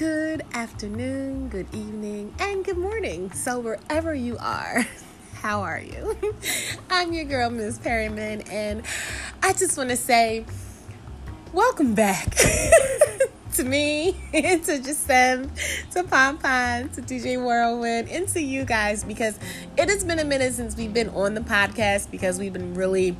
Good afternoon, good evening, and good morning. So, wherever you are, how are you? I'm your girl, Miss Perryman, and I just want to say, welcome back to me, to Jasem, to Pom Pom, to DJ Whirlwind, and to you guys because it has been a minute since we've been on the podcast because we've been really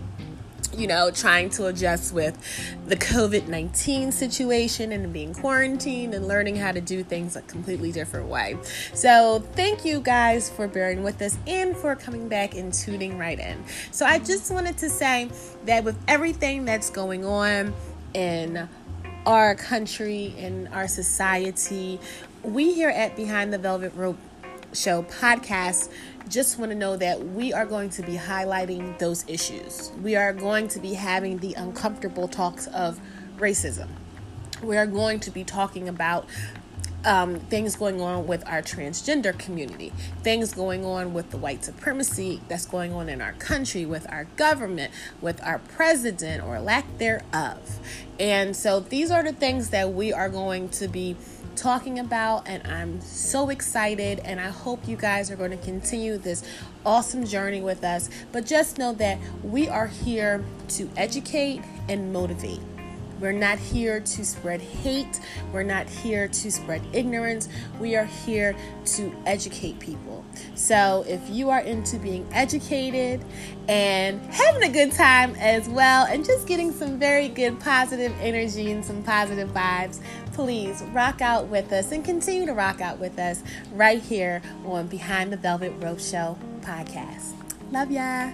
you know, trying to adjust with the COVID 19 situation and being quarantined and learning how to do things a completely different way. So, thank you guys for bearing with us and for coming back and tuning right in. So, I just wanted to say that with everything that's going on in our country, in our society, we here at Behind the Velvet Rope Show podcast just want to know that we are going to be highlighting those issues. We are going to be having the uncomfortable talks of racism. We are going to be talking about um, things going on with our transgender community, things going on with the white supremacy that's going on in our country, with our government, with our president or lack thereof. And so these are the things that we are going to be talking about, and I'm so excited. And I hope you guys are going to continue this awesome journey with us. But just know that we are here to educate and motivate. We're not here to spread hate. We're not here to spread ignorance. We are here to educate people. So if you are into being educated and having a good time as well, and just getting some very good positive energy and some positive vibes, please rock out with us and continue to rock out with us right here on Behind the Velvet Rope Show podcast. Love ya.